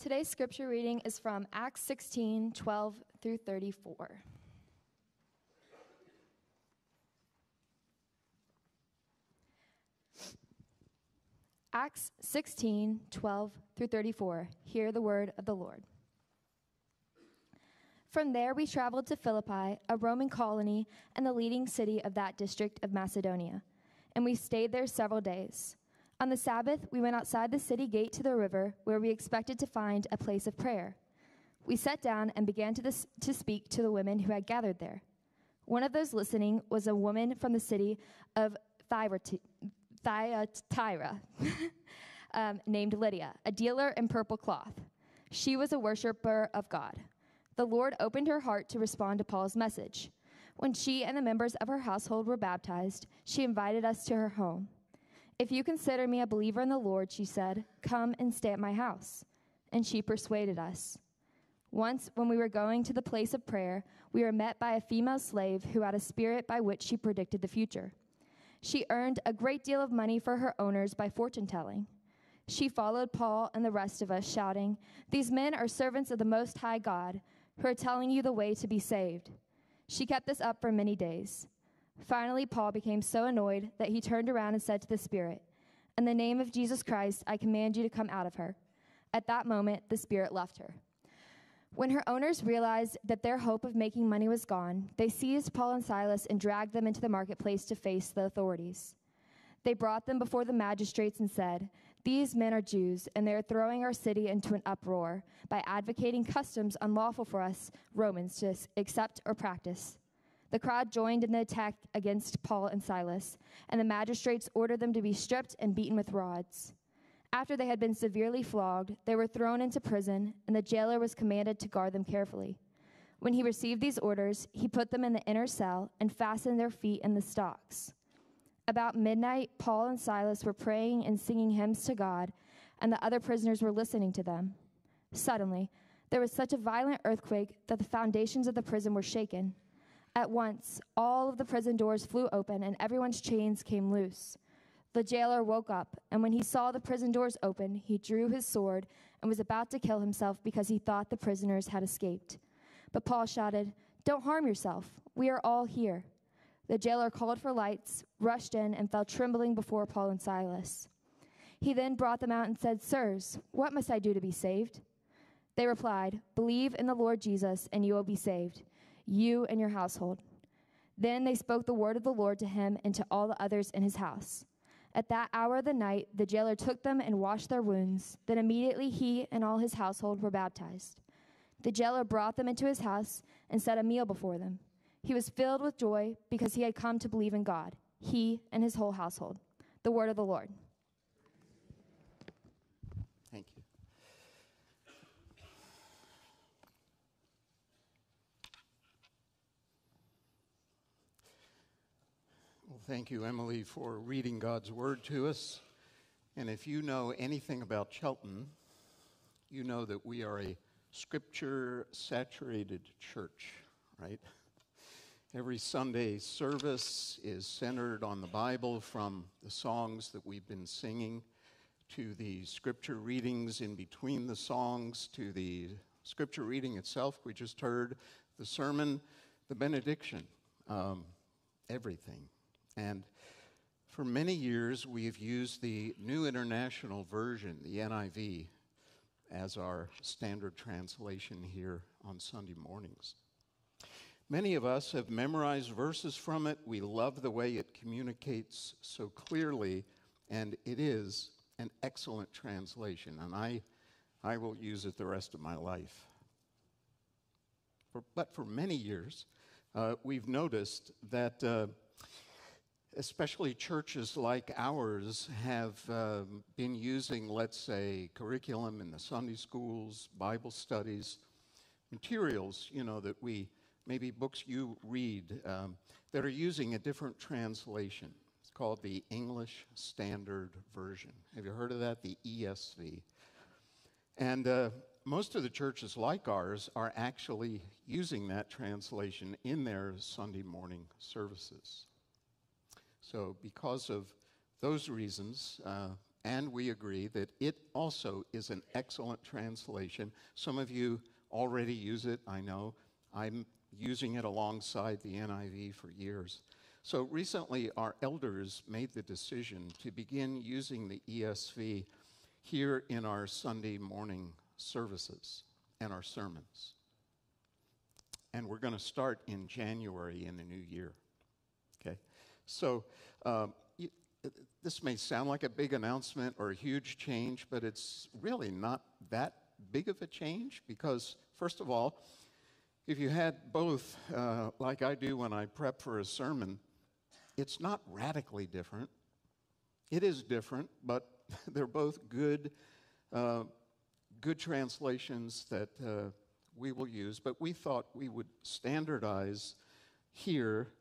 Today's scripture reading is from Acts 16 12 through 34. Acts 16 12 through 34. Hear the word of the Lord. From there, we traveled to Philippi, a Roman colony and the leading city of that district of Macedonia, and we stayed there several days. On the Sabbath, we went outside the city gate to the river, where we expected to find a place of prayer. We sat down and began to, this, to speak to the women who had gathered there. One of those listening was a woman from the city of Thyatira um, named Lydia, a dealer in purple cloth. She was a worshiper of God the Lord opened her heart to respond to Paul's message. When she and the members of her household were baptized, she invited us to her home. If you consider me a believer in the Lord, she said, come and stay at my house. And she persuaded us. Once, when we were going to the place of prayer, we were met by a female slave who had a spirit by which she predicted the future. She earned a great deal of money for her owners by fortune telling. She followed Paul and the rest of us, shouting, These men are servants of the Most High God who are telling you the way to be saved. She kept this up for many days. Finally, Paul became so annoyed that he turned around and said to the Spirit, In the name of Jesus Christ, I command you to come out of her. At that moment, the Spirit left her. When her owners realized that their hope of making money was gone, they seized Paul and Silas and dragged them into the marketplace to face the authorities. They brought them before the magistrates and said, these men are Jews, and they are throwing our city into an uproar by advocating customs unlawful for us, Romans, to accept or practice. The crowd joined in the attack against Paul and Silas, and the magistrates ordered them to be stripped and beaten with rods. After they had been severely flogged, they were thrown into prison, and the jailer was commanded to guard them carefully. When he received these orders, he put them in the inner cell and fastened their feet in the stocks. About midnight, Paul and Silas were praying and singing hymns to God, and the other prisoners were listening to them. Suddenly, there was such a violent earthquake that the foundations of the prison were shaken. At once, all of the prison doors flew open, and everyone's chains came loose. The jailer woke up, and when he saw the prison doors open, he drew his sword and was about to kill himself because he thought the prisoners had escaped. But Paul shouted, Don't harm yourself. We are all here. The jailer called for lights, rushed in, and fell trembling before Paul and Silas. He then brought them out and said, Sirs, what must I do to be saved? They replied, Believe in the Lord Jesus, and you will be saved, you and your household. Then they spoke the word of the Lord to him and to all the others in his house. At that hour of the night, the jailer took them and washed their wounds. Then immediately he and all his household were baptized. The jailer brought them into his house and set a meal before them. He was filled with joy because he had come to believe in God, he and his whole household. The word of the Lord. Thank you. Well, thank you, Emily, for reading God's word to us. And if you know anything about Chelton, you know that we are a scripture saturated church, right? Every Sunday service is centered on the Bible from the songs that we've been singing to the scripture readings in between the songs to the scripture reading itself. We just heard the sermon, the benediction, um, everything. And for many years, we've used the New International Version, the NIV, as our standard translation here on Sunday mornings. Many of us have memorized verses from it. We love the way it communicates so clearly, and it is an excellent translation, and I, I will use it the rest of my life. For, but for many years, uh, we've noticed that uh, especially churches like ours have um, been using, let's say, curriculum in the Sunday schools, Bible studies, materials, you know, that we maybe books you read um, that are using a different translation. It's called the English Standard Version. Have you heard of that? The ESV. And uh, most of the churches like ours are actually using that translation in their Sunday morning services. So, because of those reasons, uh, and we agree that it also is an excellent translation. Some of you already use it, I know. I'm using it alongside the NIV for years. So recently, our elders made the decision to begin using the ESV here in our Sunday morning services and our sermons. And we're going to start in January in the new year. So, um, this may sound like a big announcement or a huge change, but it's really not that big of a change because, first of all, if you had both, uh, like I do when I prep for a sermon, it's not radically different. It is different, but they're both good, uh, good translations that uh, we will use. But we thought we would standardize here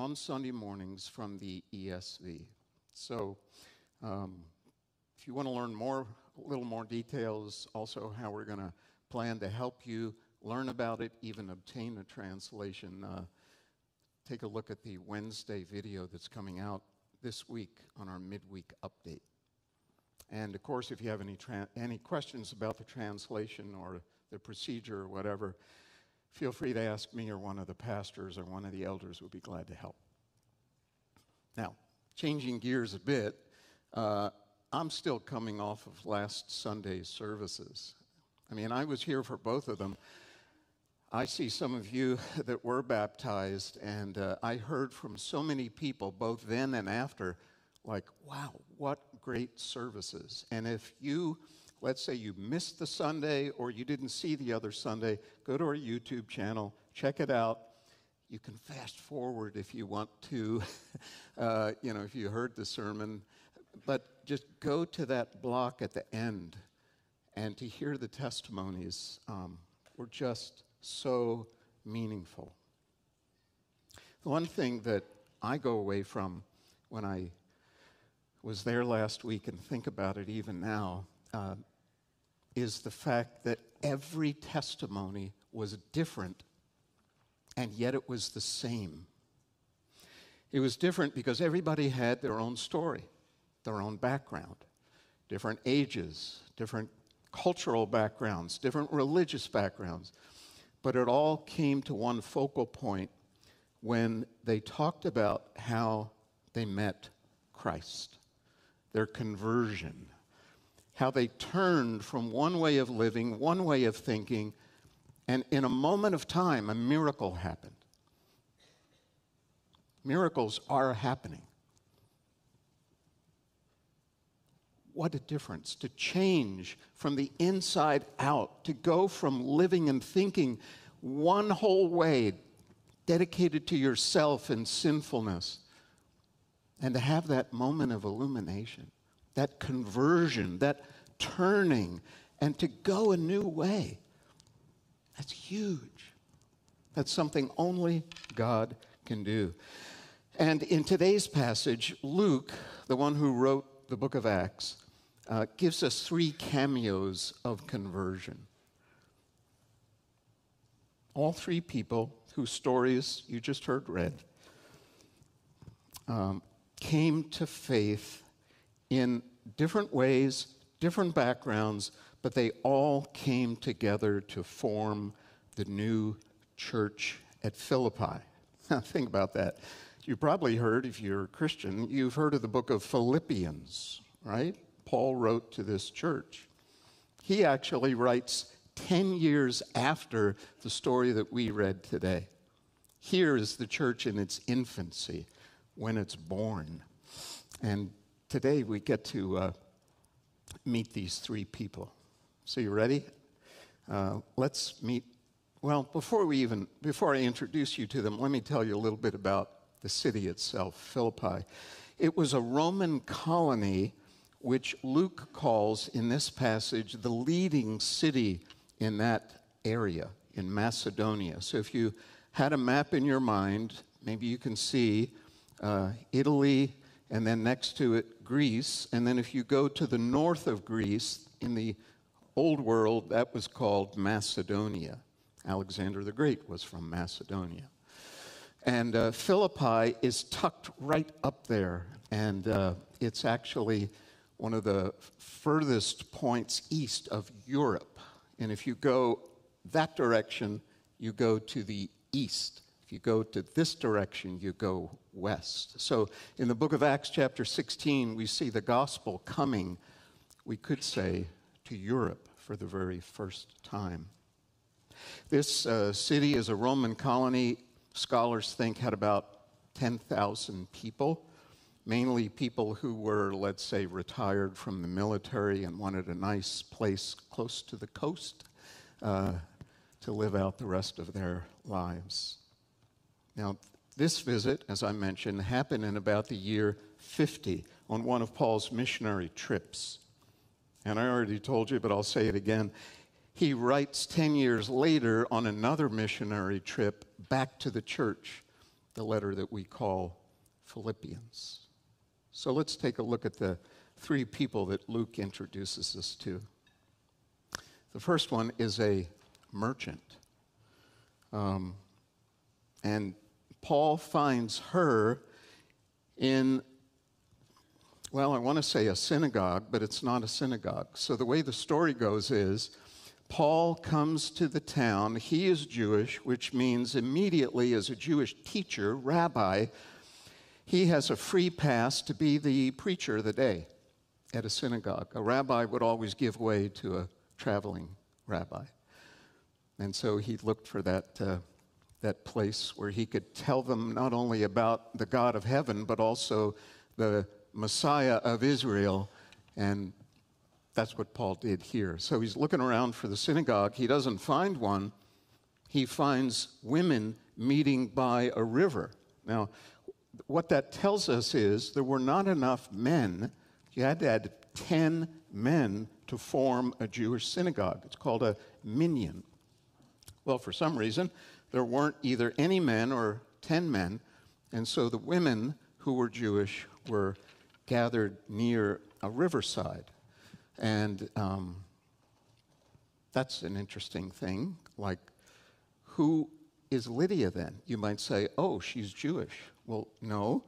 on Sunday mornings from the ESV. So, um, if you want to learn more, a little more details, also how we're going to plan to help you learn about it, even obtain a translation, uh, take a look at the Wednesday video that's coming out this week on our midweek update. And of course, if you have any, any questions about the translation or the procedure or whatever, feel free to ask me or one of the pastors or one of the elders would be glad to help. Now, changing gears a bit, uh, I'm still coming off of last Sunday's services. I mean, I was here for both of them. I see some of you that were baptized, and uh, I heard from so many people, both then and after, like, wow, what great services. And if you, let's say you missed the Sunday or you didn't see the other Sunday, go to our YouTube channel, check it out. You can fast forward if you want to, uh, you know, if you heard the sermon. But just go to that block at the end and to hear the testimonies um, were just so meaningful. The one thing that I go away from when I was there last week and think about it even now uh, is the fact that every testimony was different and yet it was the same. It was different because everybody had their own story, their own background, different ages, different cultural backgrounds, different religious backgrounds. But it all came to one focal point when they talked about how they met Christ, their conversion, how they turned from one way of living, one way of thinking, and in a moment of time, a miracle happened. Miracles are happening. What a difference to change from the inside out, to go from living and thinking one whole way, dedicated to yourself and sinfulness, and to have that moment of illumination, that conversion, that turning, and to go a new way. That's huge. That's something only God can do. And in today's passage, Luke, the one who wrote the book of Acts, uh, gives us three cameos of conversion. All three people whose stories you just heard read um, came to faith in different ways, different backgrounds, but they all came together to form the new church at Philippi. Now, think about that. You probably heard, if you're a Christian, you've heard of the book of Philippians, right? Paul wrote to this church. He actually writes 10 years after the story that we read today. Here is the church in its infancy when it's born. And today we get to uh, meet these three people. So, you ready? Uh, let's meet. Well, before we even before I introduce you to them, let me tell you a little bit about the city itself, Philippi. It was a Roman colony which Luke calls in this passage the leading city in that area, in Macedonia. So if you had a map in your mind, maybe you can see uh, Italy and then next to it, Greece. And then if you go to the north of Greece, in the old world, that was called Macedonia. Alexander the Great was from Macedonia. And uh, Philippi is tucked right up there, and uh, it's actually one of the furthest points east of Europe. And if you go that direction, you go to the east. You go to this direction, you go west. So in the book of Acts, chapter 16, we see the gospel coming, we could say, to Europe for the very first time. This uh, city is a Roman colony, scholars think had about 10,000 people, mainly people who were, let's say, retired from the military and wanted a nice place close to the coast uh, to live out the rest of their lives. Now, this visit, as I mentioned, happened in about the year 50 on one of Paul's missionary trips. And I already told you, but I'll say it again. He writes 10 years later on another missionary trip back to the church, the letter that we call Philippians. So let's take a look at the three people that Luke introduces us to. The first one is a merchant. Um, and Paul finds her in, well, I want to say a synagogue, but it's not a synagogue. So the way the story goes is Paul comes to the town. He is Jewish, which means immediately, as a Jewish teacher, rabbi, he has a free pass to be the preacher of the day at a synagogue. A rabbi would always give way to a traveling rabbi. And so he looked for that, uh, that place where he could tell them not only about the God of heaven, but also the Messiah of Israel. And that's what Paul did here. So he's looking around for the synagogue. He doesn't find one. He finds women meeting by a river. Now, what that tells us is there were not enough men. You had to add 10 men to form a Jewish synagogue. It's called a minyan. Well, for some reason, there weren't either any men or 10 men, and so the women who were Jewish were gathered near a riverside. And um, that's an interesting thing. Like, who is Lydia then? You might say, oh, she's Jewish. Well, no.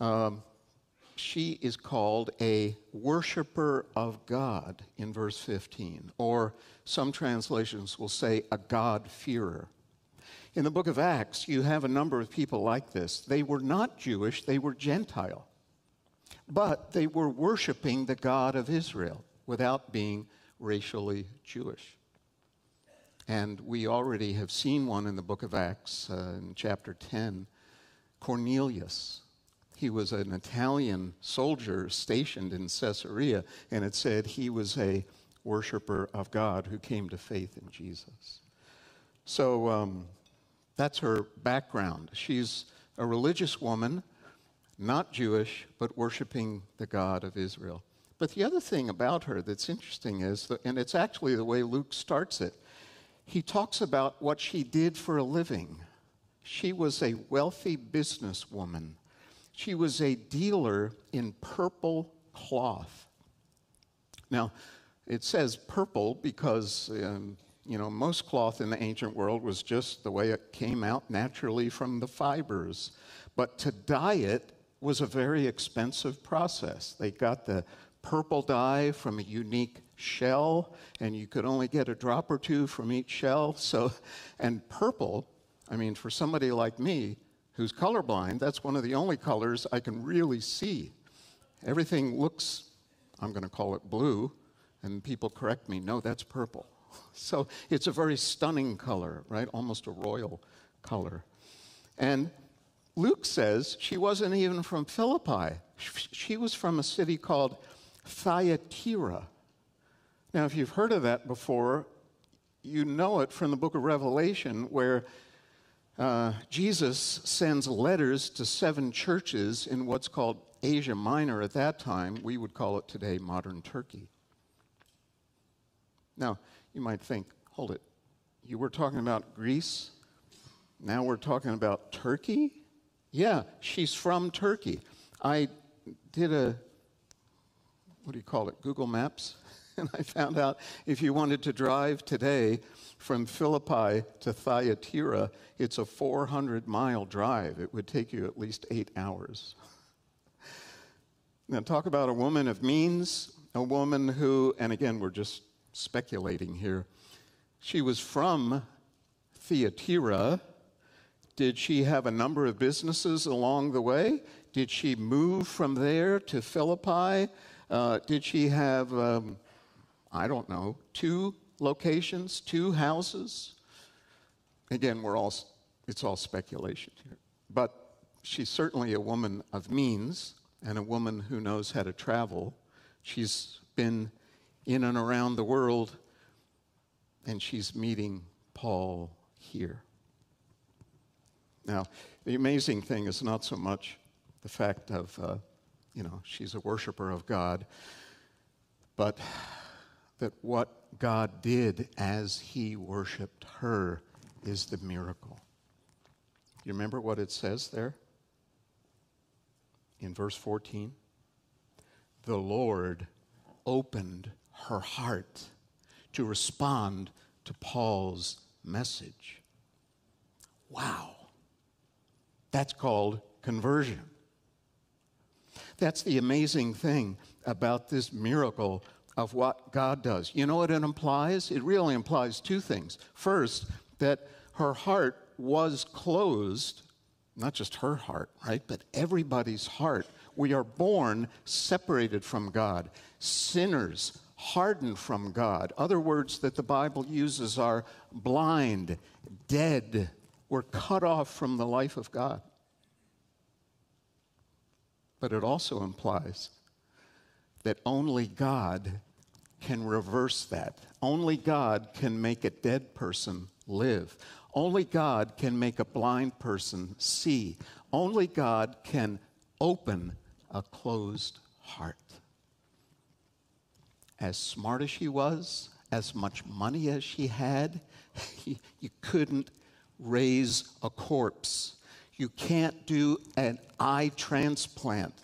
Um, she is called a worshiper of God in verse 15, or some translations will say a God-fearer. In the book of Acts, you have a number of people like this. They were not Jewish, they were Gentile, but they were worshiping the God of Israel without being racially Jewish. And we already have seen one in the book of Acts uh, in chapter 10 Cornelius he was an Italian soldier stationed in Caesarea, and it said he was a worshiper of God who came to faith in Jesus. So um, that's her background. She's a religious woman, not Jewish, but worshiping the God of Israel. But the other thing about her that's interesting is, that, and it's actually the way Luke starts it, he talks about what she did for a living. She was a wealthy businesswoman she was a dealer in purple cloth. Now, it says purple because, um, you know, most cloth in the ancient world was just the way it came out naturally from the fibers. But to dye it was a very expensive process. They got the purple dye from a unique shell, and you could only get a drop or two from each shell. So, and purple, I mean, for somebody like me, who's colorblind, that's one of the only colors I can really see. Everything looks, I'm going to call it blue, and people correct me, no, that's purple. So it's a very stunning color, right? Almost a royal color. And Luke says she wasn't even from Philippi. She was from a city called Thyatira. Now, if you've heard of that before, you know it from the book of Revelation, where uh, Jesus sends letters to seven churches in what's called Asia Minor at that time. We would call it today modern Turkey. Now, you might think, hold it. You were talking about Greece. Now we're talking about Turkey? Yeah, she's from Turkey. I did a, what do you call it, Google Maps? and I found out if you wanted to drive today from Philippi to Thyatira, it's a 400 mile drive. It would take you at least eight hours. now, talk about a woman of means. a woman who, and again, we're just speculating here, she was from Thyatira. Did she have a number of businesses along the way? Did she move from there to Philippi? Uh, did she have, um, I don't know, two locations, two houses? Again, we're all, it's all speculation here. But she's certainly a woman of means and a woman who knows how to travel. She's been in and around the world, and she's meeting Paul here. Now, the amazing thing is not so much the fact of, uh, you know, she's a worshiper of God, but that what God did as he worshiped her is the miracle. You remember what it says there? In verse 14? The Lord opened her heart to respond to Paul's message. Wow. That's called conversion. That's the amazing thing about this miracle of what God does. You know what it implies? It really implies two things. First, that her heart was closed, not just her heart, right, but everybody's heart. We are born separated from God, sinners, hardened from God. Other words that the Bible uses are blind, dead. We're cut off from the life of God. But it also implies that only God can reverse that. Only God can make a dead person live. Only God can make a blind person see. Only God can open a closed heart. As smart as she was, as much money as she had, you couldn't raise a corpse. You can't do an eye transplant.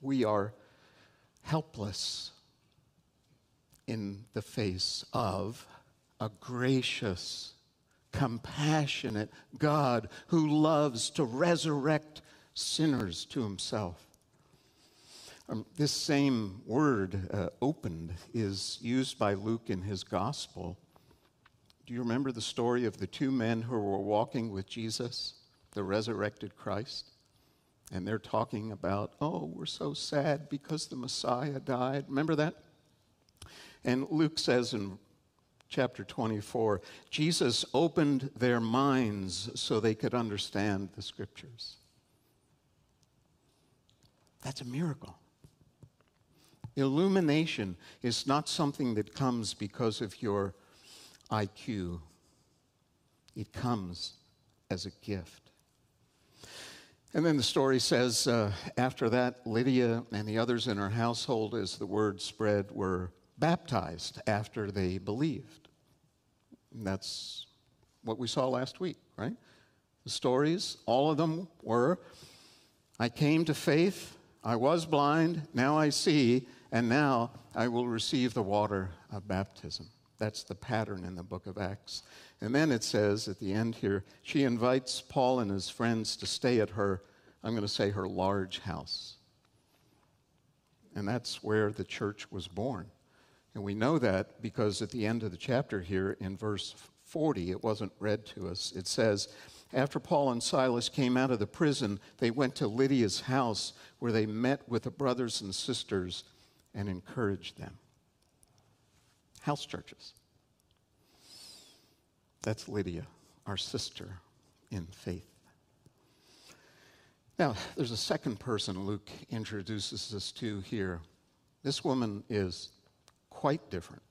We are helpless in the face of a gracious, compassionate God who loves to resurrect sinners to himself. Um, this same word, uh, opened, is used by Luke in his gospel. Do you remember the story of the two men who were walking with Jesus, the resurrected Christ? And they're talking about, oh, we're so sad because the Messiah died. Remember that? And Luke says in chapter 24 Jesus opened their minds so they could understand the scriptures. That's a miracle. Illumination is not something that comes because of your IQ, it comes as a gift. And then the story says uh, after that, Lydia and the others in her household, as the word spread, were baptized after they believed. And that's what we saw last week, right? The stories, all of them were I came to faith, I was blind, now I see, and now I will receive the water of baptism. That's the pattern in the book of Acts. And then it says at the end here, she invites Paul and his friends to stay at her, I'm going to say her large house. And that's where the church was born. And we know that because at the end of the chapter here in verse 40, it wasn't read to us, it says, After Paul and Silas came out of the prison, they went to Lydia's house where they met with the brothers and sisters and encourage them. House churches. That's Lydia, our sister in faith. Now, there's a second person Luke introduces us to here. This woman is quite different.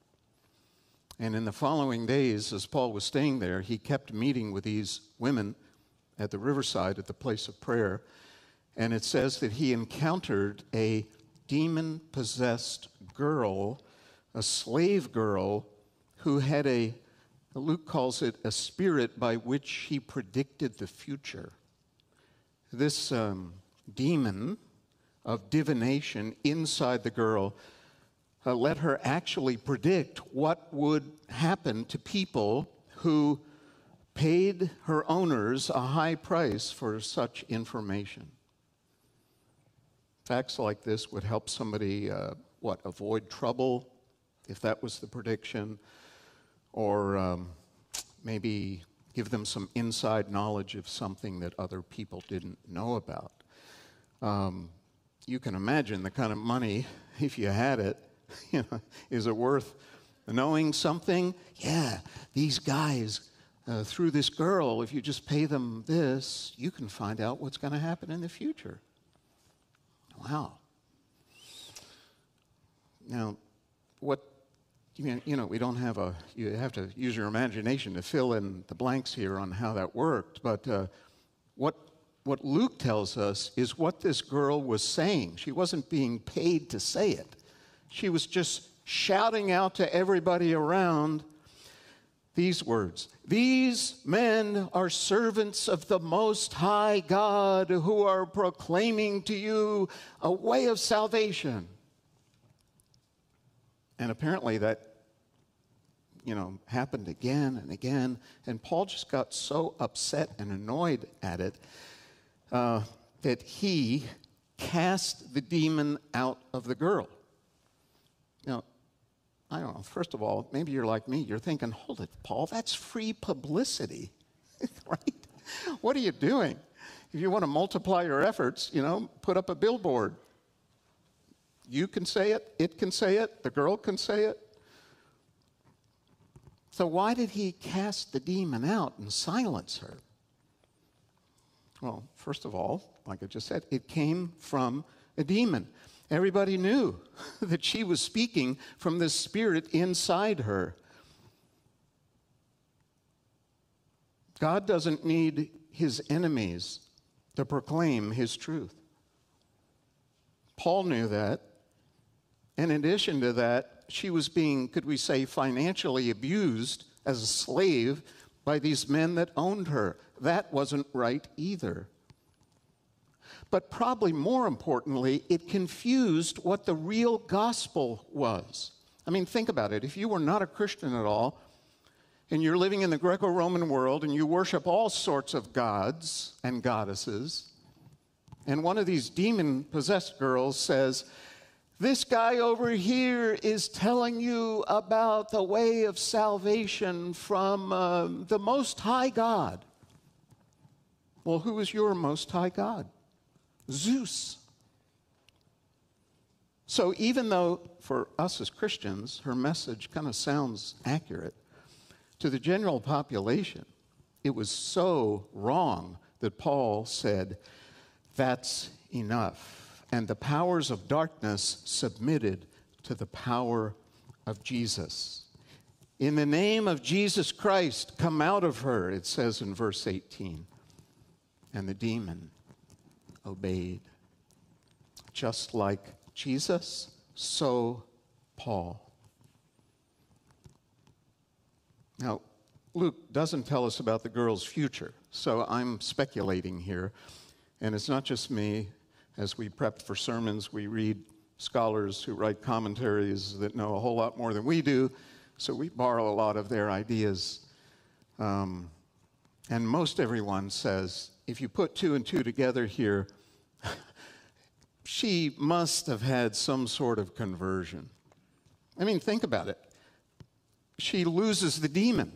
And in the following days, as Paul was staying there, he kept meeting with these women at the riverside at the place of prayer. And it says that he encountered a demon possessed girl, a slave girl, who had a Luke calls it a spirit by which he predicted the future. This um, demon of divination inside the girl uh, let her actually predict what would happen to people who paid her owners a high price for such information. Facts like this would help somebody, uh, what, avoid trouble, if that was the prediction, or um, maybe give them some inside knowledge of something that other people didn't know about. Um, you can imagine the kind of money, if you had it, you know, is it worth knowing something? Yeah, these guys, uh, through this girl, if you just pay them this, you can find out what's going to happen in the future. Wow. Now, what you mean, you know, we don't have a, you have to use your imagination to fill in the blanks here on how that worked. But uh, what, what Luke tells us is what this girl was saying. She wasn't being paid to say it, she was just shouting out to everybody around these words These men are servants of the Most High God who are proclaiming to you a way of salvation. And apparently that you know, happened again and again. And Paul just got so upset and annoyed at it uh, that he cast the demon out of the girl. Now, I don't know. First of all, maybe you're like me. You're thinking, hold it, Paul, that's free publicity, right? What are you doing? If you want to multiply your efforts, you know, put up a billboard. You can say it, it can say it, the girl can say it. So, why did he cast the demon out and silence her? Well, first of all, like I just said, it came from a demon. Everybody knew that she was speaking from the spirit inside her. God doesn't need his enemies to proclaim his truth. Paul knew that. In addition to that, she was being, could we say, financially abused as a slave by these men that owned her. That wasn't right either. But probably more importantly, it confused what the real gospel was. I mean, think about it. If you were not a Christian at all, and you're living in the Greco Roman world, and you worship all sorts of gods and goddesses, and one of these demon possessed girls says, this guy over here is telling you about the way of salvation from uh, the Most High God. Well, who is your Most High God? Zeus. So, even though for us as Christians, her message kind of sounds accurate, to the general population, it was so wrong that Paul said, That's enough and the powers of darkness submitted to the power of Jesus. In the name of Jesus Christ, come out of her, it says in verse 18. And the demon obeyed. Just like Jesus, so Paul. Now, Luke doesn't tell us about the girl's future, so I'm speculating here. And it's not just me, as we prep for sermons, we read scholars who write commentaries that know a whole lot more than we do, so we borrow a lot of their ideas. Um, and most everyone says if you put two and two together here, she must have had some sort of conversion. I mean, think about it. She loses the demon,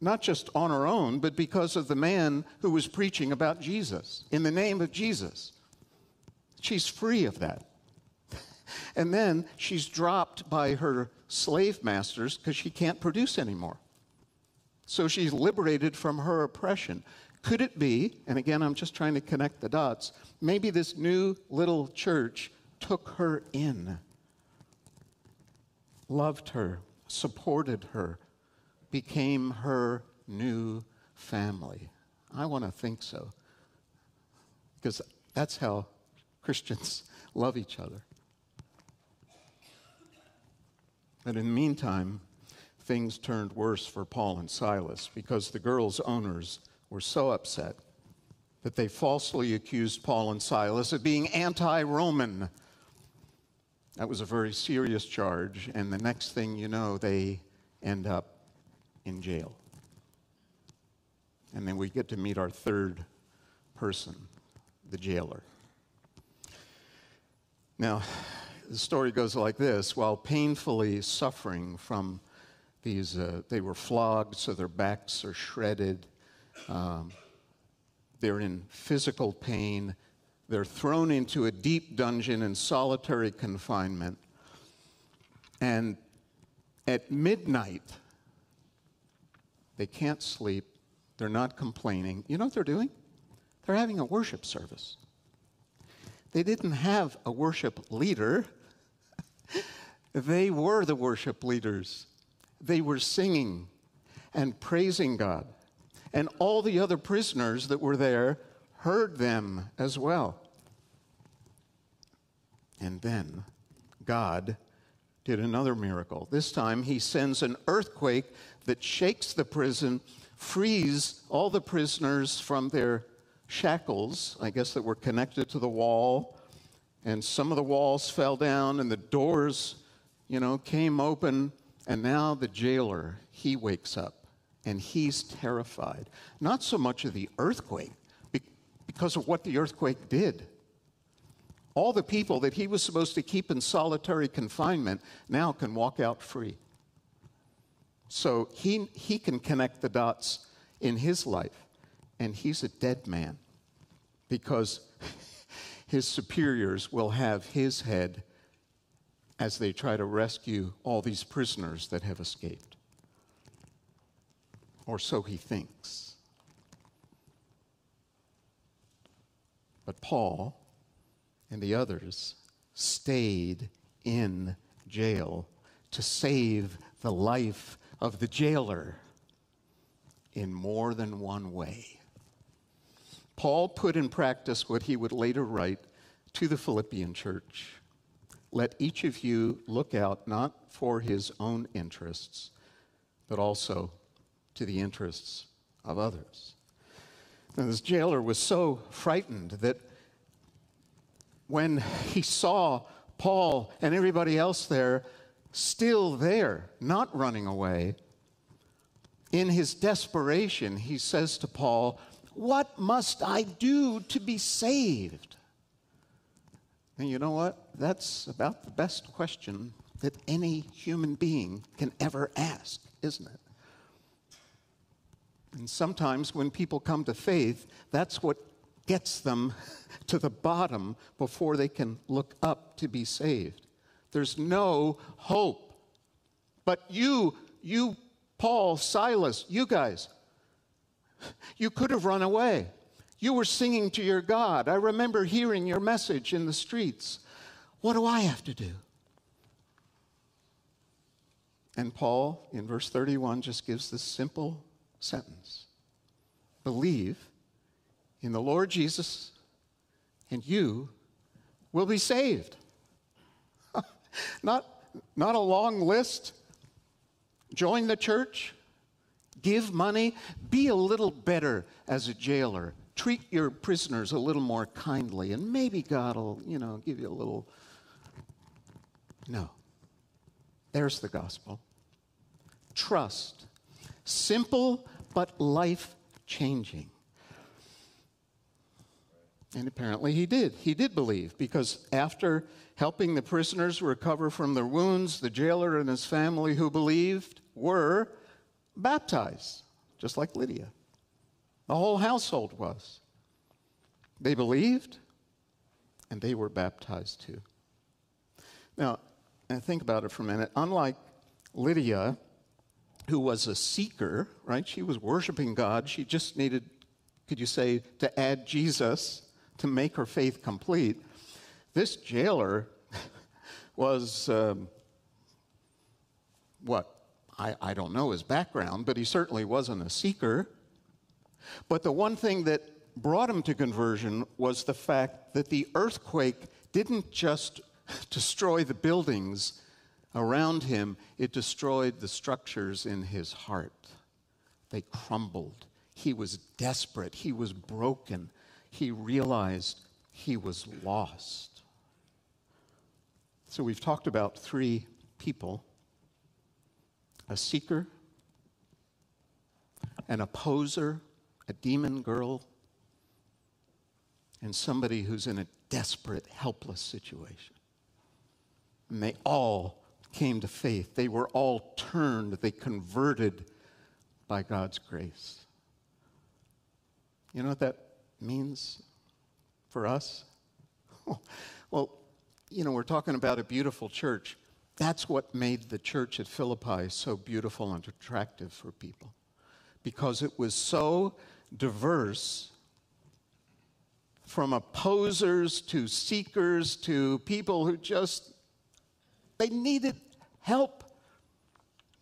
not just on her own, but because of the man who was preaching about Jesus, in the name of Jesus. She's free of that. And then she's dropped by her slave masters because she can't produce anymore. So she's liberated from her oppression. Could it be, and again, I'm just trying to connect the dots, maybe this new little church took her in, loved her, supported her, became her new family? I want to think so. Because that's how Christians love each other. But in the meantime, things turned worse for Paul and Silas because the girls' owners were so upset that they falsely accused Paul and Silas of being anti Roman. That was a very serious charge, and the next thing you know, they end up in jail. And then we get to meet our third person, the jailer. Now, the story goes like this while painfully suffering from these, uh, they were flogged so their backs are shredded. Um, they're in physical pain. They're thrown into a deep dungeon in solitary confinement. And at midnight, they can't sleep. They're not complaining. You know what they're doing? They're having a worship service. They didn't have a worship leader, they were the worship leaders. They were singing and praising God. And all the other prisoners that were there heard them as well. And then God did another miracle. This time he sends an earthquake that shakes the prison, frees all the prisoners from their shackles, I guess, that were connected to the wall. And some of the walls fell down and the doors, you know, came open. And now the jailer, he wakes up and he's terrified. Not so much of the earthquake, because of what the earthquake did. All the people that he was supposed to keep in solitary confinement now can walk out free. So he, he can connect the dots in his life, and he's a dead man because his superiors will have his head as they try to rescue all these prisoners that have escaped. Or so he thinks. But Paul and the others stayed in jail to save the life of the jailer in more than one way. Paul put in practice what he would later write to the Philippian church. Let each of you look out not for his own interests, but also to the interests of others. This jailer was so frightened that when he saw Paul and everybody else there still there, not running away, in his desperation, he says to Paul, What must I do to be saved? And you know what? That's about the best question that any human being can ever ask, isn't it? And sometimes when people come to faith, that's what gets them to the bottom before they can look up to be saved. There's no hope. But you, you, Paul, Silas, you guys, you could have run away. You were singing to your God. I remember hearing your message in the streets. What do I have to do? And Paul, in verse 31, just gives this simple sentence Believe in the Lord Jesus, and you will be saved. not, not a long list. Join the church, give money, be a little better as a jailer. Treat your prisoners a little more kindly, and maybe God will, you know, give you a little. No. There's the gospel. Trust. Simple but life changing. And apparently he did. He did believe because after helping the prisoners recover from their wounds, the jailer and his family who believed were baptized, just like Lydia. The whole household was. They believed and they were baptized too. Now, think about it for a minute. Unlike Lydia, who was a seeker, right? She was worshiping God. She just needed, could you say, to add Jesus to make her faith complete. This jailer was, um, what? I, I don't know his background, but he certainly wasn't a seeker. But the one thing that brought him to conversion was the fact that the earthquake didn't just destroy the buildings around him, it destroyed the structures in his heart. They crumbled. He was desperate. He was broken he realized he was lost. So we've talked about three people a seeker, an opposer, a demon girl, and somebody who's in a desperate, helpless situation. And they all came to faith. They were all turned, they converted by God's grace. You know what that means for us? Well, you know, we're talking about a beautiful church. That's what made the church at Philippi so beautiful and attractive for people. Because it was so diverse from opposers to seekers to people who just they needed help.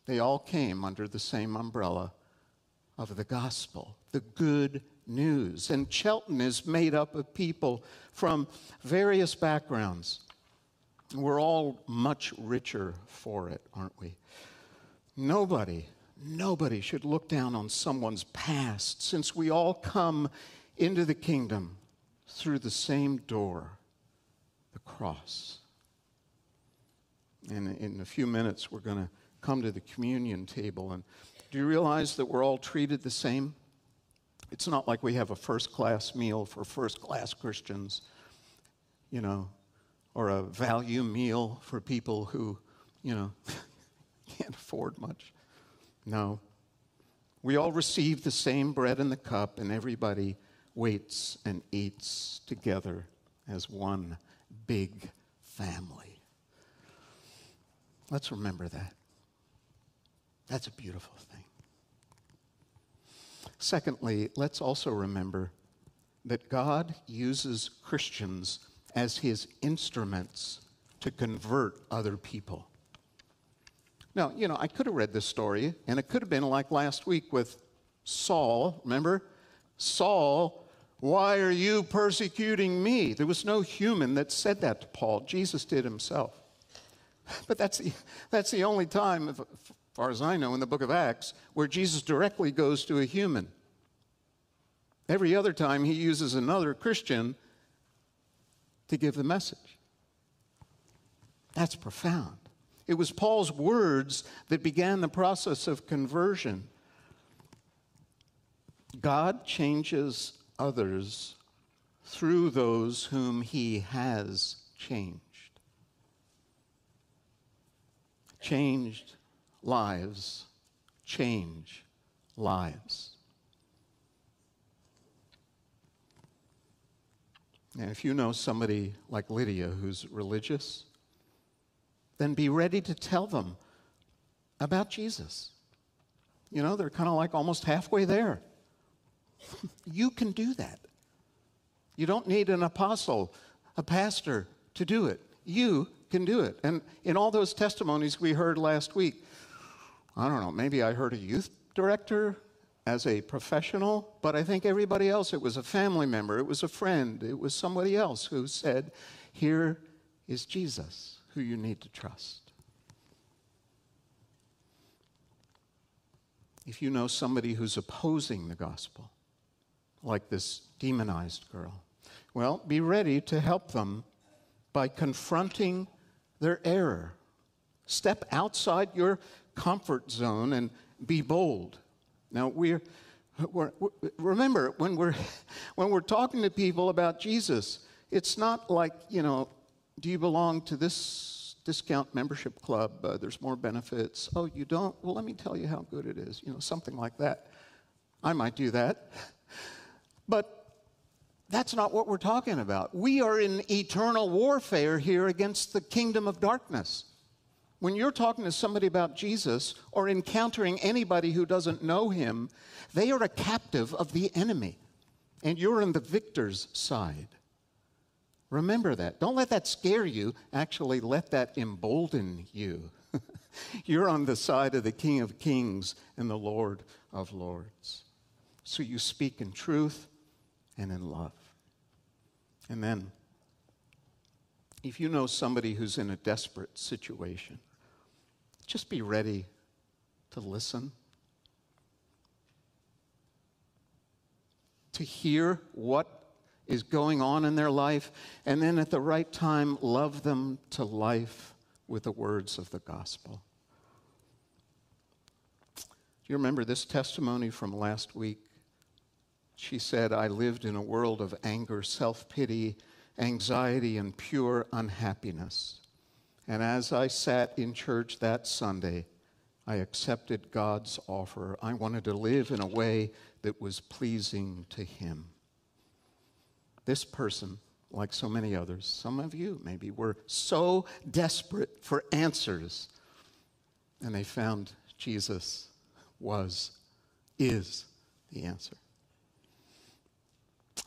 They all came under the same umbrella of the gospel, the good news. And Chelton is made up of people from various backgrounds. We're all much richer for it, aren't we? Nobody, nobody should look down on someone's past since we all come into the kingdom through the same door, the cross. And in a few minutes, we're going to come to the communion table. And do you realize that we're all treated the same? It's not like we have a first class meal for first class Christians, you know, or a value meal for people who, you know, can't afford much. No. We all receive the same bread and the cup, and everybody waits and eats together as one big family. Let's remember that. That's a beautiful thing. Secondly, let's also remember that God uses Christians as his instruments to convert other people. Now, you know, I could have read this story, and it could have been like last week with Saul. Remember? Saul, why are you persecuting me? There was no human that said that to Paul. Jesus did himself. But that's the, that's the only time, as far as I know, in the book of Acts, where Jesus directly goes to a human. Every other time, he uses another Christian to give the message. That's profound. It was Paul's words that began the process of conversion. God changes others through those whom he has changed. Changed lives change lives. And if you know somebody like Lydia who's religious, then be ready to tell them about Jesus. You know, they're kind of like almost halfway there. you can do that. You don't need an apostle, a pastor to do it. You can do it. And in all those testimonies we heard last week, I don't know, maybe I heard a youth director as a professional, but I think everybody else, it was a family member, it was a friend, it was somebody else who said, Here is Jesus who you need to trust. If you know somebody who's opposing the gospel, like this demonized girl, well, be ready to help them by confronting their error. Step outside your comfort zone and be bold. Now, we're, we're, remember, when we're, when we're talking to people about Jesus, it's not like, you know, do you belong to this discount membership club? Uh, there's more benefits. Oh, you don't? Well, let me tell you how good it is. You know, something like that. I might do that. But that's not what we're talking about. We are in eternal warfare here against the kingdom of darkness. When you're talking to somebody about Jesus or encountering anybody who doesn't know him, they are a captive of the enemy, and you're on the victor's side. Remember that. Don't let that scare you. Actually, let that embolden you. you're on the side of the King of Kings and the Lord of Lords. So you speak in truth and in love. And then, if you know somebody who's in a desperate situation, just be ready to listen, to hear what is going on in their life, and then at the right time, love them to life with the words of the gospel. Do you remember this testimony from last week? She said, I lived in a world of anger, self pity, anxiety, and pure unhappiness. And as I sat in church that Sunday, I accepted God's offer. I wanted to live in a way that was pleasing to Him. This person, like so many others, some of you maybe, were so desperate for answers, and they found Jesus was, is the answer.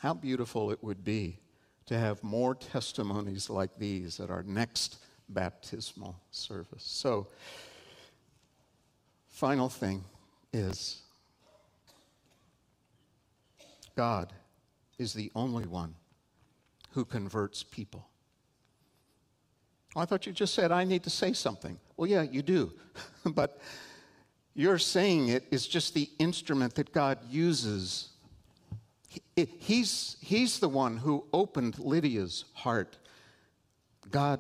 How beautiful it would be to have more testimonies like these at our next baptismal service. So, final thing is God is the only one who converts people. I thought you just said I need to say something. Well, yeah, you do. but your saying it is just the instrument that God uses. He's, he's the one who opened Lydia's heart. God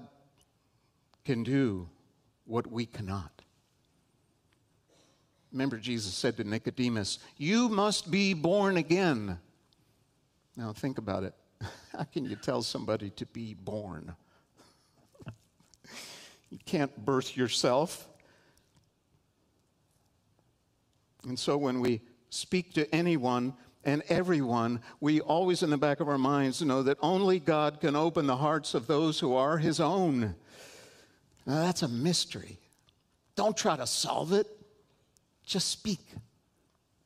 can do what we cannot. Remember, Jesus said to Nicodemus, You must be born again. Now, think about it. How can you tell somebody to be born? you can't birth yourself. And so, when we speak to anyone and everyone, we always in the back of our minds know that only God can open the hearts of those who are His own. Now, that's a mystery. Don't try to solve it, just speak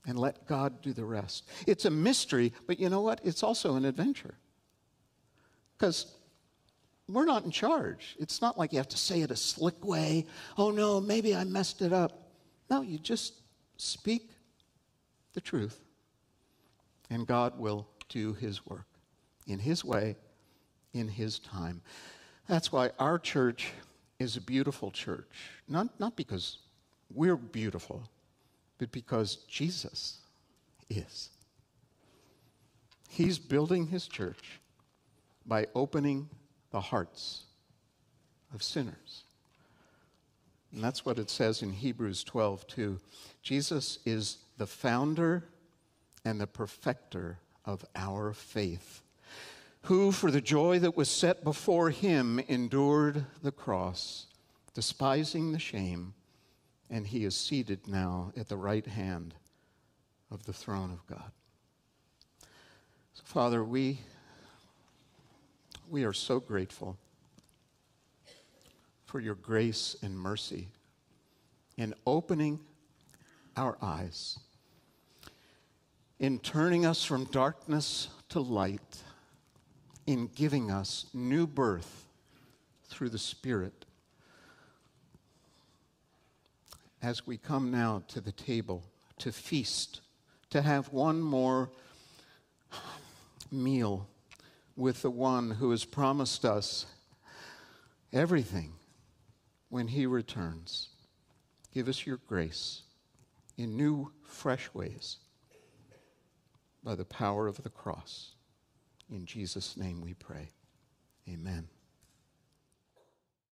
and let God do the rest. It's a mystery, but you know what? It's also an adventure. Because we're not in charge. It's not like you have to say it a slick way. Oh no, maybe I messed it up. No, you just speak the truth, and God will do His work in His way, in His time. That's why our church is a beautiful church, not, not because we're beautiful, but because Jesus is. He's building his church by opening the hearts of sinners. And that's what it says in Hebrews 12, too. Jesus is the founder and the perfecter of our faith who, for the joy that was set before him, endured the cross, despising the shame, and he is seated now at the right hand of the throne of God. So, Father, we, we are so grateful for your grace and mercy in opening our eyes, in turning us from darkness to light in giving us new birth through the Spirit. As we come now to the table to feast, to have one more meal with the one who has promised us everything when he returns. Give us your grace in new, fresh ways by the power of the cross. In Jesus' name we pray. Amen.